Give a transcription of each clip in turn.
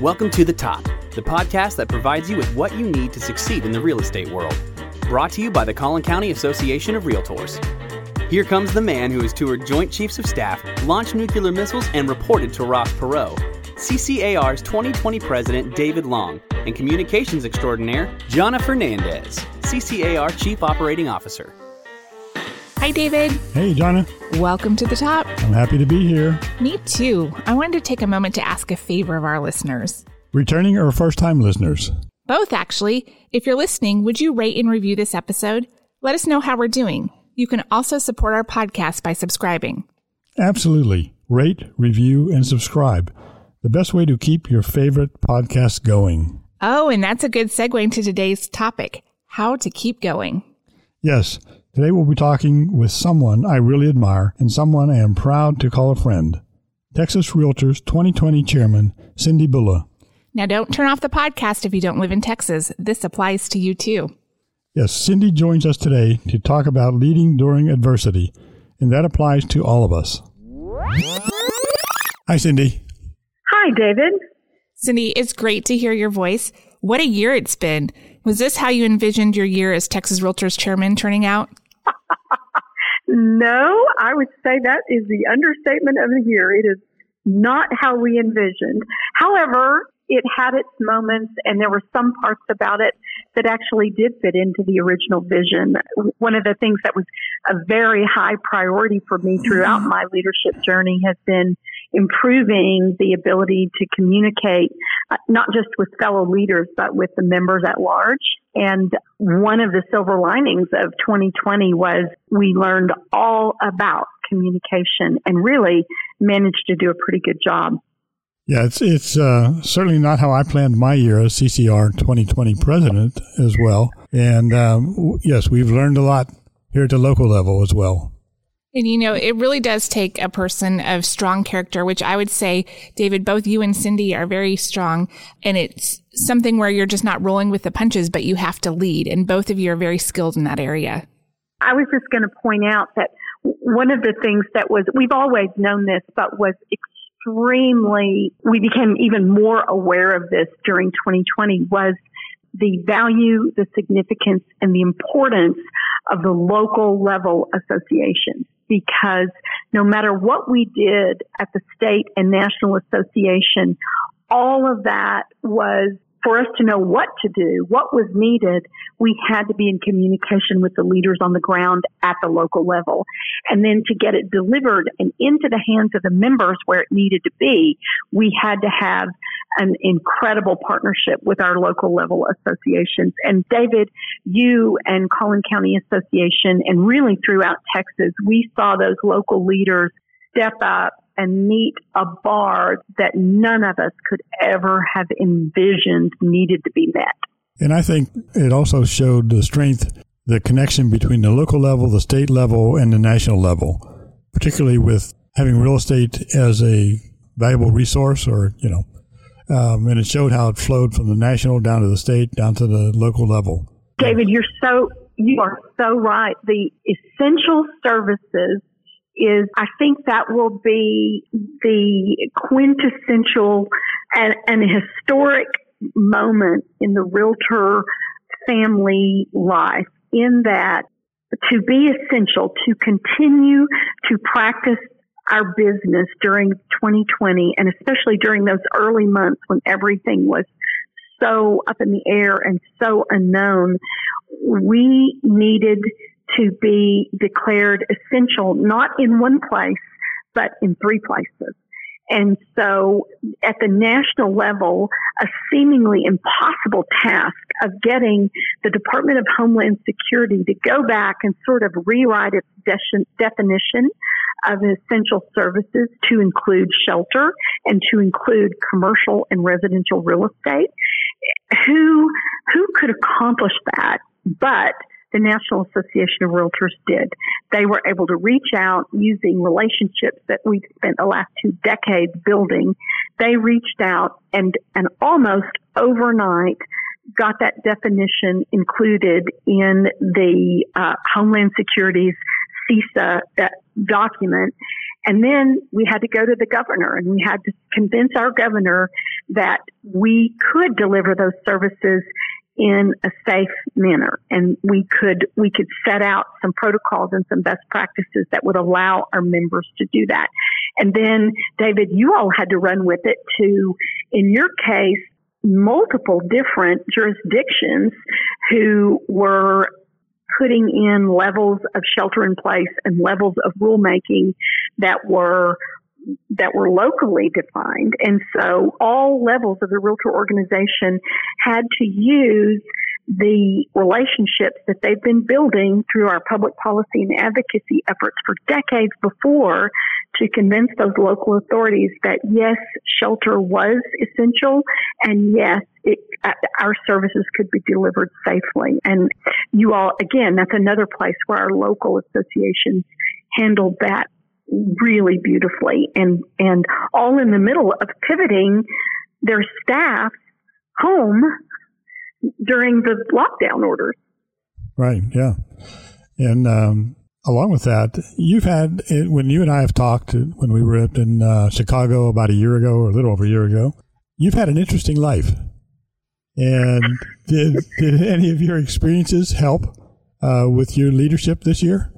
Welcome to The Top, the podcast that provides you with what you need to succeed in the real estate world. Brought to you by the Collin County Association of Realtors. Here comes the man who has toured Joint Chiefs of Staff, launched nuclear missiles, and reported to Ross Perot. CCAR's 2020 president, David Long, and communications extraordinaire, Jonna Fernandez, CCAR Chief Operating Officer. Hi, David. Hey, Jonna. Welcome to the top. I'm happy to be here. Me too. I wanted to take a moment to ask a favor of our listeners. Returning or first time listeners? Both, actually. If you're listening, would you rate and review this episode? Let us know how we're doing. You can also support our podcast by subscribing. Absolutely. Rate, review, and subscribe. The best way to keep your favorite podcast going. Oh, and that's a good segue into today's topic how to keep going. Yes. Today we'll be talking with someone I really admire and someone I am proud to call a friend. Texas Realtors 2020 Chairman Cindy Bulla. Now, don't turn off the podcast if you don't live in Texas. This applies to you too. Yes, Cindy joins us today to talk about leading during adversity, and that applies to all of us. Hi, Cindy. Hi, David. Cindy, it's great to hear your voice. What a year it's been. Was this how you envisioned your year as Texas Realtors Chairman turning out? no, I would say that is the understatement of the year. It is not how we envisioned. However, it had its moments and there were some parts about it that actually did fit into the original vision. One of the things that was a very high priority for me throughout my leadership journey has been improving the ability to communicate uh, not just with fellow leaders, but with the members at large. And one of the silver linings of 2020 was we learned all about communication and really managed to do a pretty good job. Yeah, it's it's uh, certainly not how I planned my year as CCR 2020 president as well. And um, yes, we've learned a lot here at the local level as well. And you know, it really does take a person of strong character, which I would say, David, both you and Cindy are very strong. And it's something where you're just not rolling with the punches, but you have to lead. And both of you are very skilled in that area. I was just going to point out that one of the things that was, we've always known this, but was extremely, we became even more aware of this during 2020 was the value, the significance, and the importance of the local level associations because no matter what we did at the state and national association, all of that was for us to know what to do, what was needed, we had to be in communication with the leaders on the ground at the local level. And then to get it delivered and into the hands of the members where it needed to be, we had to have an incredible partnership with our local level associations. And David, you and Collin County Association and really throughout Texas, we saw those local leaders step up and meet a bar that none of us could ever have envisioned needed to be met. And I think it also showed the strength, the connection between the local level, the state level, and the national level, particularly with having real estate as a valuable resource or, you know, um, and it showed how it flowed from the national down to the state, down to the local level. David, you're so, you are so right. The essential services is I think that will be the quintessential and, and historic moment in the realtor family life in that to be essential, to continue to practice our business during 2020 and especially during those early months when everything was so up in the air and so unknown, we needed to be declared essential, not in one place, but in three places. And so at the national level, a seemingly impossible task of getting the Department of Homeland Security to go back and sort of rewrite its de- definition of essential services to include shelter and to include commercial and residential real estate. Who, who could accomplish that but the National Association of Realtors did. They were able to reach out using relationships that we've spent the last two decades building. They reached out and, and almost overnight got that definition included in the uh, Homeland Security's CISA document. And then we had to go to the governor and we had to convince our governor that we could deliver those services in a safe manner. And we could we could set out some protocols and some best practices that would allow our members to do that. And then david you all had to run with it to in your case multiple different jurisdictions who were putting in levels of shelter in place and levels of rulemaking that were that were locally defined. And so all levels of the realtor organization had to use the relationships that they've been building through our public policy and advocacy efforts for decades before to convince those local authorities that yes, shelter was essential and yes, it, our services could be delivered safely. And you all, again, that's another place where our local associations handled that really beautifully and, and all in the middle of pivoting their staff home during the lockdown orders. Right. Yeah. And, um, along with that, you've had, when you and I have talked when we were up in uh, Chicago about a year ago or a little over a year ago, you've had an interesting life. And did, did any of your experiences help uh, with your leadership this year?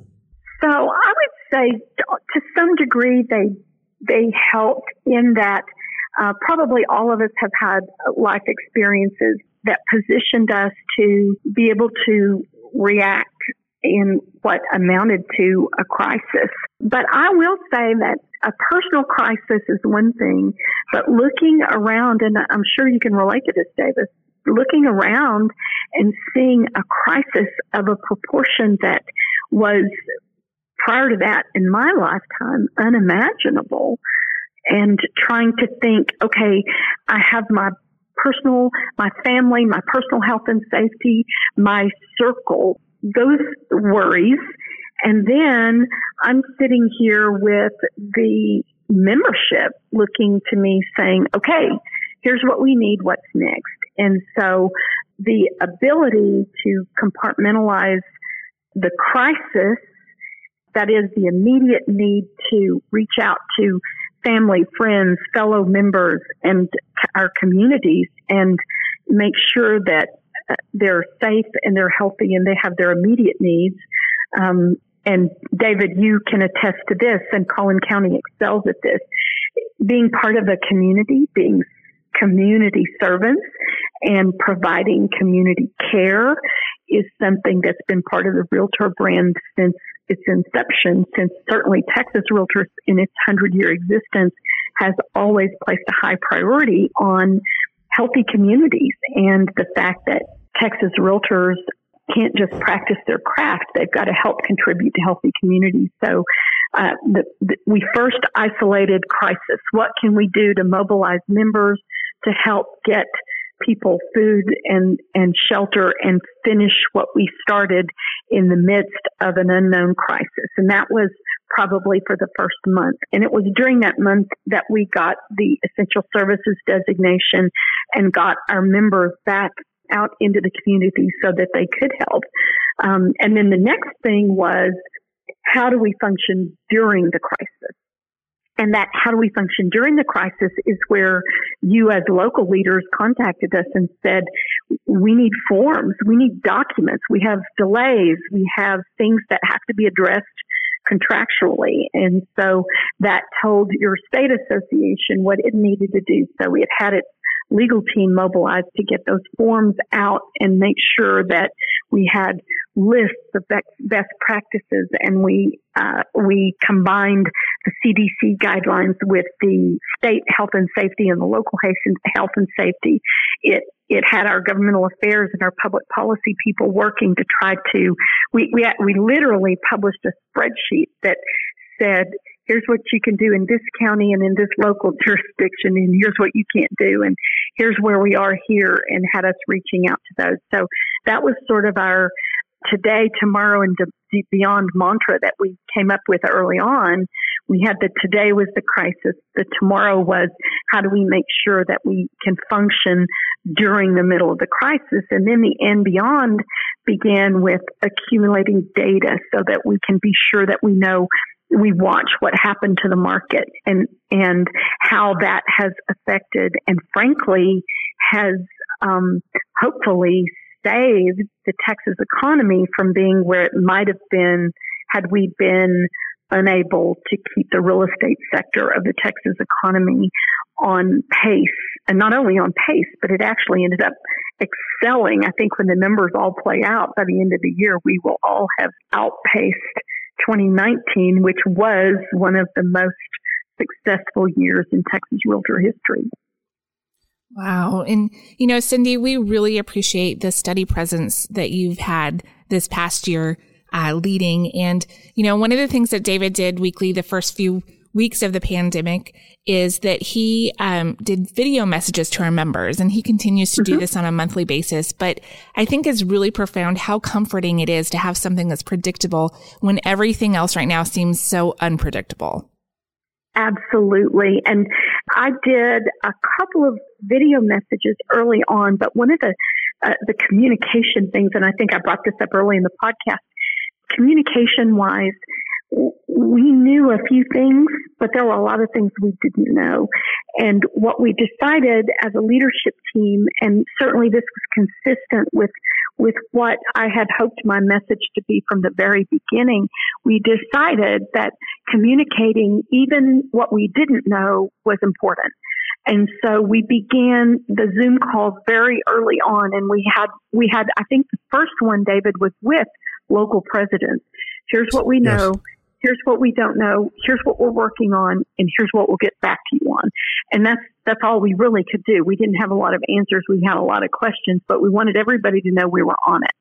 So I would say to some degree they they helped in that uh, probably all of us have had life experiences that positioned us to be able to react in what amounted to a crisis. But I will say that a personal crisis is one thing, but looking around, and I'm sure you can relate to this, David, looking around and seeing a crisis of a proportion that was prior to that in my lifetime unimaginable and trying to think, okay, I have my personal, my family, my personal health and safety, my circle, those worries. And then I'm sitting here with the membership looking to me saying, okay, here's what we need. What's next? And so the ability to compartmentalize the crisis, that is the immediate need to reach out to family, friends, fellow members, and our communities and make sure that uh, they're safe and they're healthy and they have their immediate needs. Um, and David, you can attest to this, and Collin County excels at this. Being part of a community, being community servants, and providing community care is something that's been part of the Realtor brand since its inception, since certainly Texas Realtors in its 100 year existence has always placed a high priority on healthy communities and the fact that Texas Realtors can't just practice their craft. They've got to help contribute to healthy communities. So, uh, the, the, we first isolated crisis. What can we do to mobilize members to help get people food and, and shelter and finish what we started in the midst of an unknown crisis. And that was probably for the first month. And it was during that month that we got the essential services designation and got our members back out into the community so that they could help. Um, and then the next thing was, how do we function during the crisis? And that how do we function during the crisis is where you as local leaders contacted us and said, we need forms, we need documents, we have delays, we have things that have to be addressed contractually. And so that told your state association what it needed to do. So it had its legal team mobilized to get those forms out and make sure that we had lists of best practices and we uh, we combined the CDC guidelines with the state health and safety and the local health and safety. It it had our governmental affairs and our public policy people working to try to we we we literally published a spreadsheet that said here's what you can do in this county and in this local jurisdiction, and here's what you can't do, and here's where we are here, and had us reaching out to those. So that was sort of our today, tomorrow, and beyond mantra that we came up with early on. We had the today was the crisis. The tomorrow was how do we make sure that we can function during the middle of the crisis? And then the end beyond began with accumulating data so that we can be sure that we know we watch what happened to the market and and how that has affected and frankly has um, hopefully saved the Texas economy from being where it might have been had we been unable to keep the real estate sector of the Texas economy on pace. And not only on pace, but it actually ended up excelling. I think when the numbers all play out by the end of the year, we will all have outpaced 2019, which was one of the most successful years in Texas realtor history. Wow. And, you know, Cindy, we really appreciate the steady presence that you've had this past year uh, leading. And, you know, one of the things that David did weekly the first few weeks of the pandemic is that he um, did video messages to our members and he continues to mm-hmm. do this on a monthly basis but i think it's really profound how comforting it is to have something that's predictable when everything else right now seems so unpredictable absolutely. And i did a couple of video messages early on but one of the uh, the communication things and i think i brought this up early in the podcast communication wise we knew a few things, but there were a lot of things we didn't know. And what we decided as a leadership team, and certainly this was consistent with, with what I had hoped my message to be from the very beginning, we decided that communicating even what we didn't know was important. And so we began the Zoom calls very early on and we had, we had, I think the first one, David, was with local presidents. Here's what we know. Yes here's what we don't know, here's what we're working on, and here's what we'll get back to you on. And that's that's all we really could do. We didn't have a lot of answers, we had a lot of questions, but we wanted everybody to know we were on it.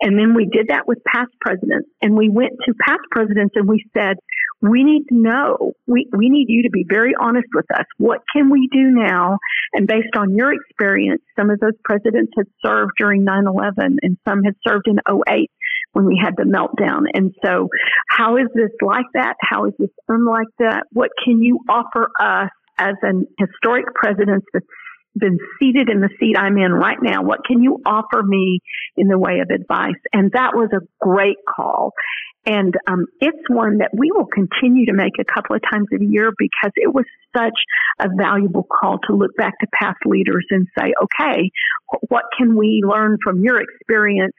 And then we did that with past presidents, and we went to past presidents and we said, we need to know, we, we need you to be very honest with us. What can we do now? And based on your experience, some of those presidents had served during 9-11 and some had served in 08 when we had the meltdown. And so how is this like that? How is this unlike that? What can you offer us as an historic president that's been seated in the seat I'm in right now? What can you offer me in the way of advice? And that was a great call. And um, it's one that we will continue to make a couple of times a year because it was such a valuable call to look back to past leaders and say, okay, what can we learn from your experience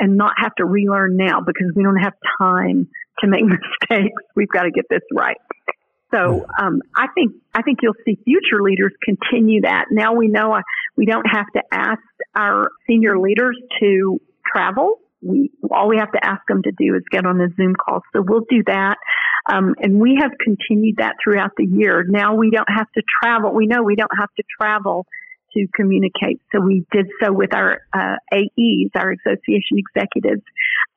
and not have to relearn now because we don't have time to make mistakes. We've got to get this right. So um, I think I think you'll see future leaders continue that. Now we know uh, we don't have to ask our senior leaders to travel. We all we have to ask them to do is get on a Zoom call. So we'll do that, um, and we have continued that throughout the year. Now we don't have to travel. We know we don't have to travel to communicate. So we did so with our uh, AEs, our association executives.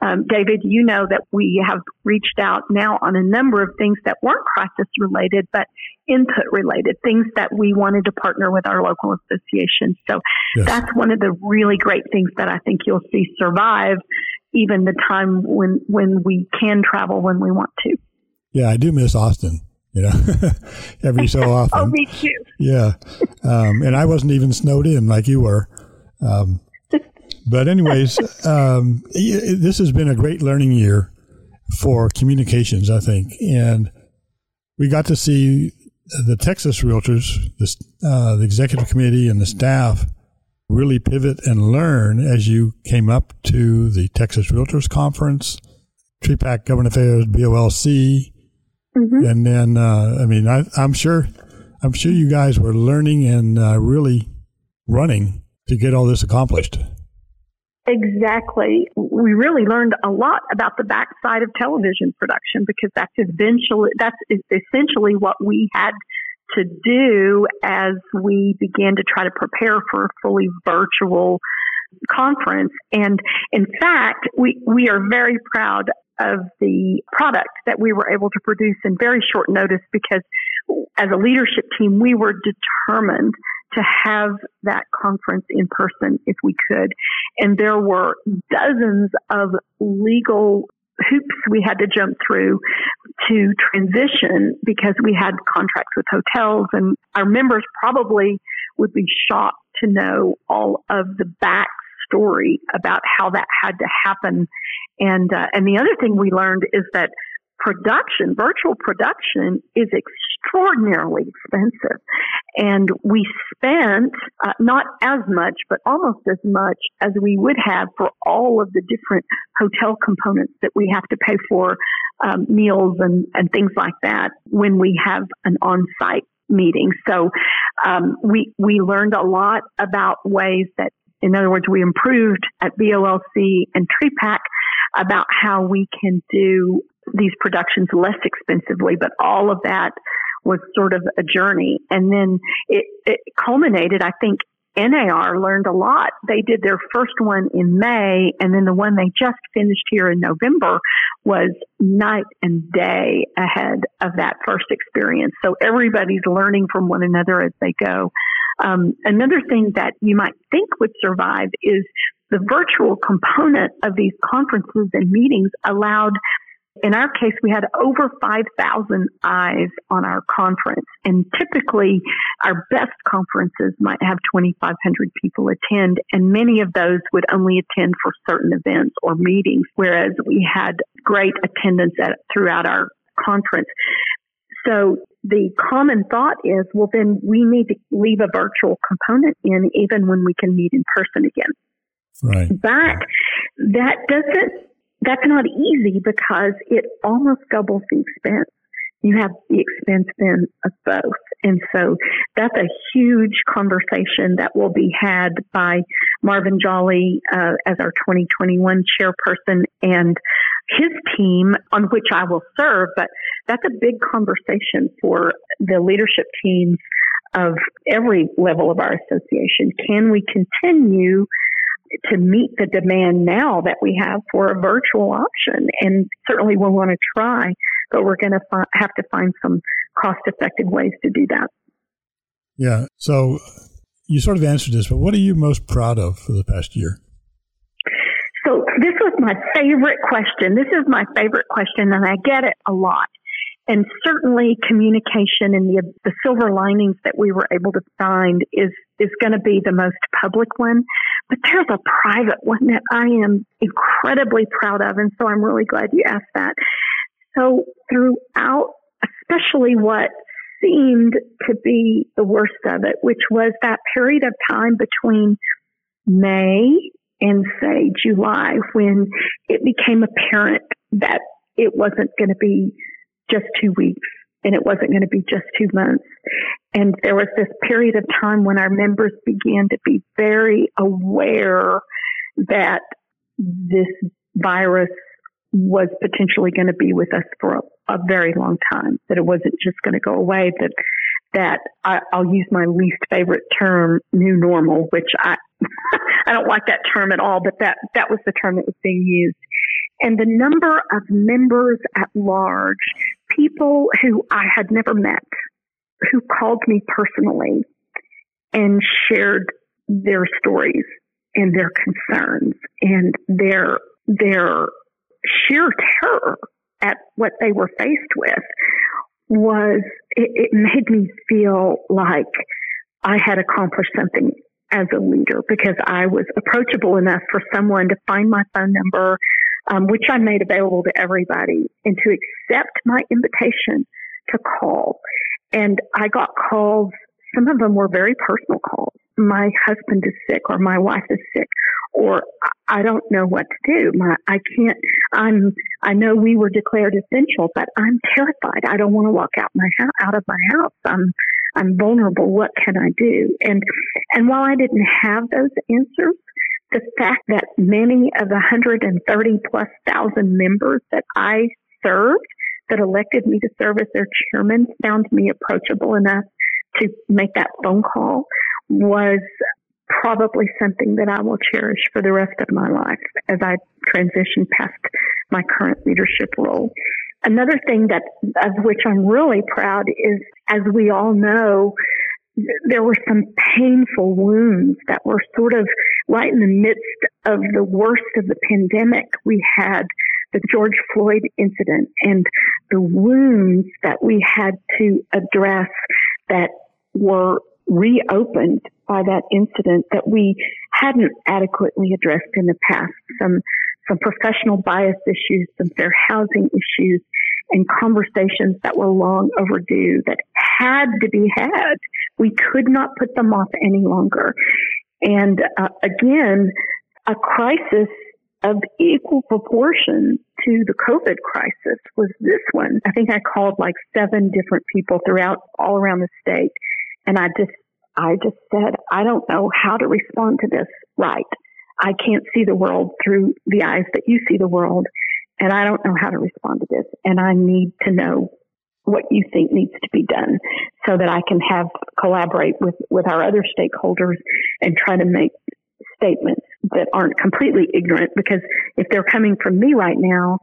Um, David, you know that we have reached out now on a number of things that weren't crisis related, but input related, things that we wanted to partner with our local associations. So yes. that's one of the really great things that I think you'll see survive even the time when, when we can travel when we want to. Yeah, I do miss Austin you know, every so often. oh, me too. Yeah. Um, and I wasn't even snowed in like you were. Um, but, anyways, um, this has been a great learning year for communications, I think. And we got to see the Texas Realtors, the, uh, the executive committee, and the staff really pivot and learn as you came up to the Texas Realtors Conference, TREPAC Government Affairs, BOLC, Mm-hmm. And then, uh, I mean, I, am sure, I'm sure you guys were learning and uh, really running to get all this accomplished. Exactly. We really learned a lot about the backside of television production because that's eventually that's essentially what we had to do as we began to try to prepare for a fully virtual conference. And in fact, we, we are very proud of the product that we were able to produce in very short notice because as a leadership team, we were determined to have that conference in person if we could. And there were dozens of legal hoops we had to jump through to transition because we had contracts with hotels and our members probably would be shocked to know all of the back story about how that had to happen. And uh, and the other thing we learned is that production, virtual production is extraordinarily expensive. And we spent uh, not as much, but almost as much as we would have for all of the different hotel components that we have to pay for, um, meals and, and things like that when we have an on-site meeting. So um, we we learned a lot about ways that, in other words, we improved at BOLC and TREPAC about how we can do these productions less expensively, but all of that was sort of a journey. And then it, it culminated, I think, NAR learned a lot. They did their first one in May, and then the one they just finished here in November was night and day ahead of that first experience. So everybody's learning from one another as they go. Um, another thing that you might think would survive is the virtual component of these conferences and meetings allowed in our case, we had over 5,000 eyes on our conference. And typically, our best conferences might have 2,500 people attend, and many of those would only attend for certain events or meetings, whereas we had great attendance at, throughout our conference. So the common thought is, well, then we need to leave a virtual component in even when we can meet in person again. Right. But that doesn't that's not easy because it almost doubles the expense. You have the expense then of both. And so that's a huge conversation that will be had by Marvin Jolly uh, as our 2021 chairperson and his team on which I will serve. But that's a big conversation for the leadership teams of every level of our association. Can we continue to meet the demand now that we have for a virtual option. And certainly we want to try, but we're going to fi- have to find some cost effective ways to do that. Yeah. So you sort of answered this, but what are you most proud of for the past year? So this was my favorite question. This is my favorite question, and I get it a lot. And certainly communication and the, the silver linings that we were able to find is, is going to be the most public one. But there's a private one that I am incredibly proud of. And so I'm really glad you asked that. So throughout, especially what seemed to be the worst of it, which was that period of time between May and say July when it became apparent that it wasn't going to be just two weeks and it wasn't going to be just two months. And there was this period of time when our members began to be very aware that this virus was potentially going to be with us for a, a very long time, that it wasn't just going to go away, that that I, will use my least favorite term, new normal, which I I don't like that term at all, but that that was the term that was being used. And the number of members at large, people who I had never met, who called me personally and shared their stories and their concerns and their their sheer terror at what they were faced with was it, it made me feel like I had accomplished something as a leader because I was approachable enough for someone to find my phone number, um, which I made available to everybody, and to accept my invitation to call. And I got calls. Some of them were very personal calls. My husband is sick, or my wife is sick, or I don't know what to do. My, I can't, I'm, I know we were declared essential, but I'm terrified. I don't want to walk out my out of my house. I'm, I'm vulnerable. What can I do? And, and while I didn't have those answers, the fact that many of the 130 plus thousand members that I served that elected me to serve as their chairman found me approachable enough to make that phone call was probably something that I will cherish for the rest of my life as I transition past my current leadership role. Another thing that of which I'm really proud is, as we all know, there were some painful wounds that were sort of right in the midst of the worst of the pandemic. We had the George Floyd incident and the wounds that we had to address that were reopened by that incident that we hadn't adequately addressed in the past. Some, some professional bias issues, some fair housing issues. and conversations that were long overdue that had to be had. We could not put them off any longer. And uh, again, a crisis of equal proportion to the COVID crisis was this one. I think I called like seven different people throughout all around the state. And I just, I just said, I don't know how to respond to this right. I can't see the world through the eyes that you see the world. And I don't know how to respond to this. And I need to know what you think needs to be done so that I can have collaborate with, with our other stakeholders and try to make statements that aren't completely ignorant because if they're coming from me right now,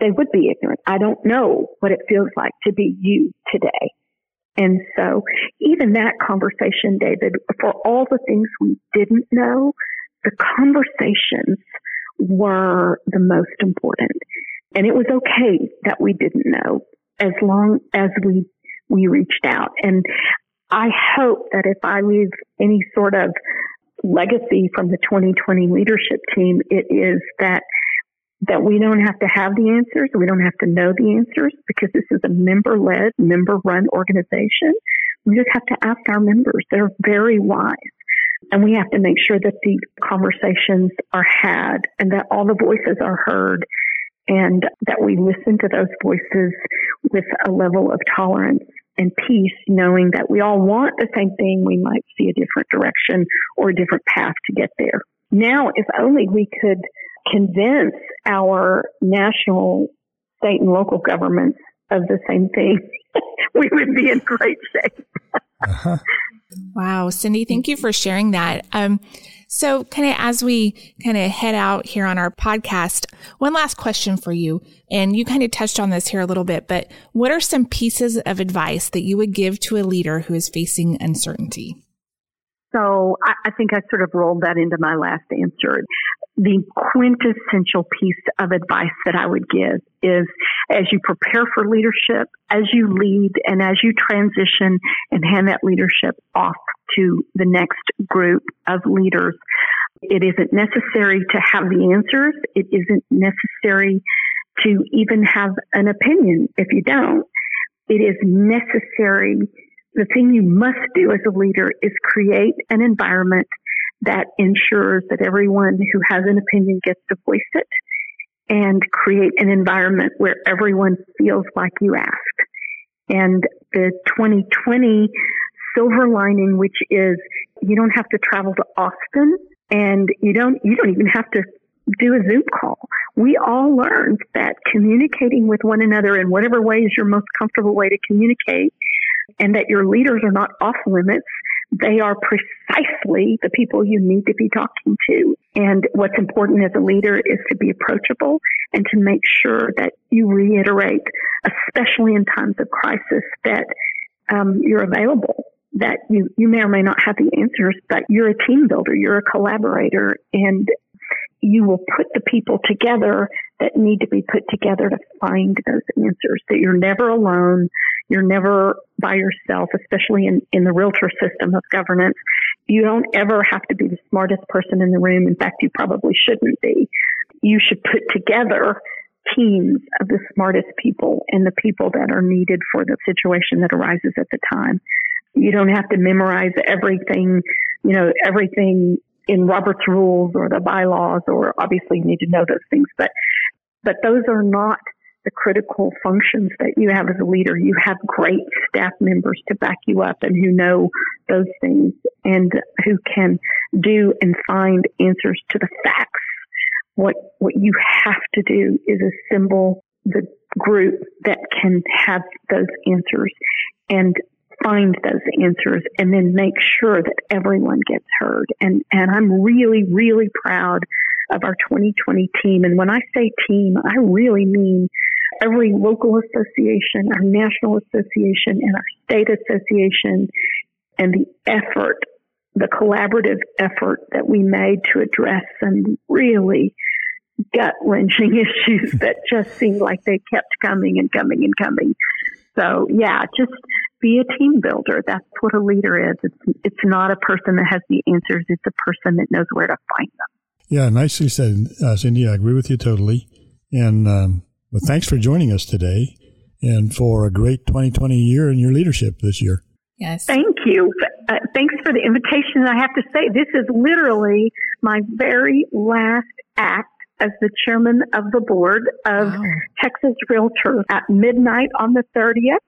they would be ignorant. I don't know what it feels like to be you today. And so even that conversation, David, for all the things we didn't know, the conversations were the most important. And it was okay that we didn't know as long as we, we reached out. And I hope that if I leave any sort of legacy from the 2020 leadership team, it is that that we don't have to have the answers. We don't have to know the answers because this is a member led, member run organization. We just have to ask our members. They're very wise. And we have to make sure that the conversations are had and that all the voices are heard and that we listen to those voices with a level of tolerance and peace, knowing that we all want the same thing. We might see a different direction or a different path to get there. Now, if only we could convince our national, state, and local governments of the same thing, we would be in great shape. uh-huh. Wow, Cindy, thank you for sharing that. Um, so, kind of as we kind of head out here on our podcast, one last question for you. And you kind of touched on this here a little bit, but what are some pieces of advice that you would give to a leader who is facing uncertainty? So I, I think I sort of rolled that into my last answer the quintessential piece of advice that I would give is as you prepare for leadership, as you lead, and as you transition and hand that leadership off to the next group of leaders, it isn't necessary to have the answers. It isn't necessary to even have an opinion if you don't. It is necessary. The thing you must do as a leader is create an environment that ensures that everyone who has an opinion gets to voice it and create an environment where everyone feels like you asked. And the 2020 silver lining, which is you don't have to travel to Austin and you don't, you don't even have to do a Zoom call. We all learned that communicating with one another in whatever way is your most comfortable way to communicate and that your leaders are not off limits they are precisely the people you need to be talking to. And what's important as a leader is to be approachable and to make sure that you reiterate, especially in times of crisis, that um, you're available. That you, you may or may not have the answers, but you're a team builder, you're a collaborator, and you will put the people together that need to be put together to find those answers. That you're never alone, you're never by yourself, especially in, in the realtor system of governance. You don't ever have to be the smartest person in the room. In fact, you probably shouldn't be. You should put together teams of the smartest people and the people that are needed for the situation that arises at the time. You don't have to memorize everything, you know, everything in Robert's rules or the bylaws, or obviously you need to know those things, but, but those are not the critical functions that you have as a leader. You have great staff members to back you up and who know those things and who can do and find answers to the facts. What, what you have to do is assemble the group that can have those answers and find those answers and then make sure that everyone gets heard. And, and I'm really, really proud of our 2020 team. And when I say team, I really mean every local association, our national association, and our state association, and the effort, the collaborative effort that we made to address some really gut wrenching issues that just seemed like they kept coming and coming and coming. So yeah, just be a team builder. That's what a leader is. It's it's not a person that has the answers. It's a person that knows where to find them. Yeah, nicely said, uh, Cindy. I agree with you totally. And um, Well, thanks for joining us today and for a great 2020 year in your leadership this year. Yes. Thank you. Uh, thanks for the invitation. I have to say, this is literally my very last act as the chairman of the board of wow. Texas Realtor at midnight on the 30th.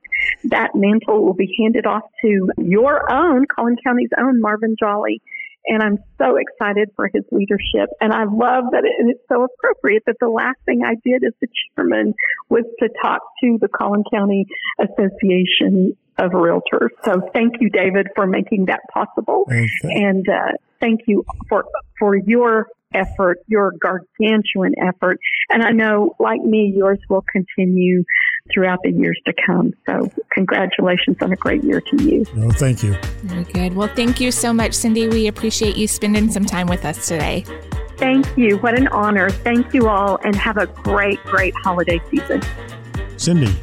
That mantle will be handed off to your own, Collin County's own Marvin Jolly. And I'm so excited for his leadership. And I love that it, it's so appropriate that the last thing I did as the chairman was to talk to the Collin County Association of realtors. So thank you, David, for making that possible. And uh, thank you for for your effort, your gargantuan effort. And I know, like me, yours will continue throughout the years to come. So congratulations on a great year to you. Well, thank you. Very good. Well, thank you so much, Cindy. We appreciate you spending some time with us today. Thank you. What an honor. Thank you all and have a great, great holiday season. Cindy,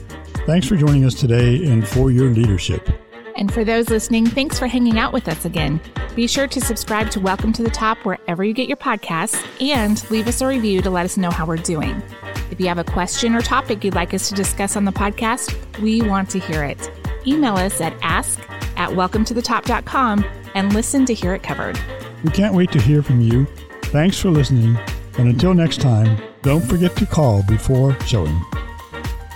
Thanks for joining us today and for your leadership. And for those listening, thanks for hanging out with us again. Be sure to subscribe to Welcome to the Top wherever you get your podcasts and leave us a review to let us know how we're doing. If you have a question or topic you'd like us to discuss on the podcast, we want to hear it. Email us at ask at welcometothetop.com and listen to hear it covered. We can't wait to hear from you. Thanks for listening. And until next time, don't forget to call before showing.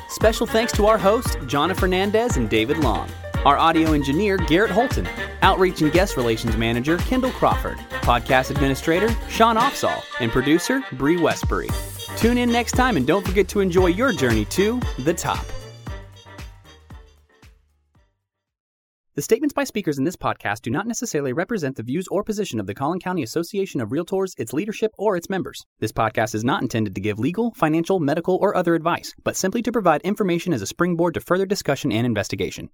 Special thanks to our hosts, Jonna Fernandez and David Long. Our audio engineer, Garrett Holton. Outreach and Guest Relations Manager, Kendall Crawford. Podcast Administrator, Sean Offsall. And producer, Bree Westbury. Tune in next time and don't forget to enjoy your journey to the top. The statements by speakers in this podcast do not necessarily represent the views or position of the Collin County Association of Realtors, its leadership, or its members. This podcast is not intended to give legal, financial, medical, or other advice, but simply to provide information as a springboard to further discussion and investigation.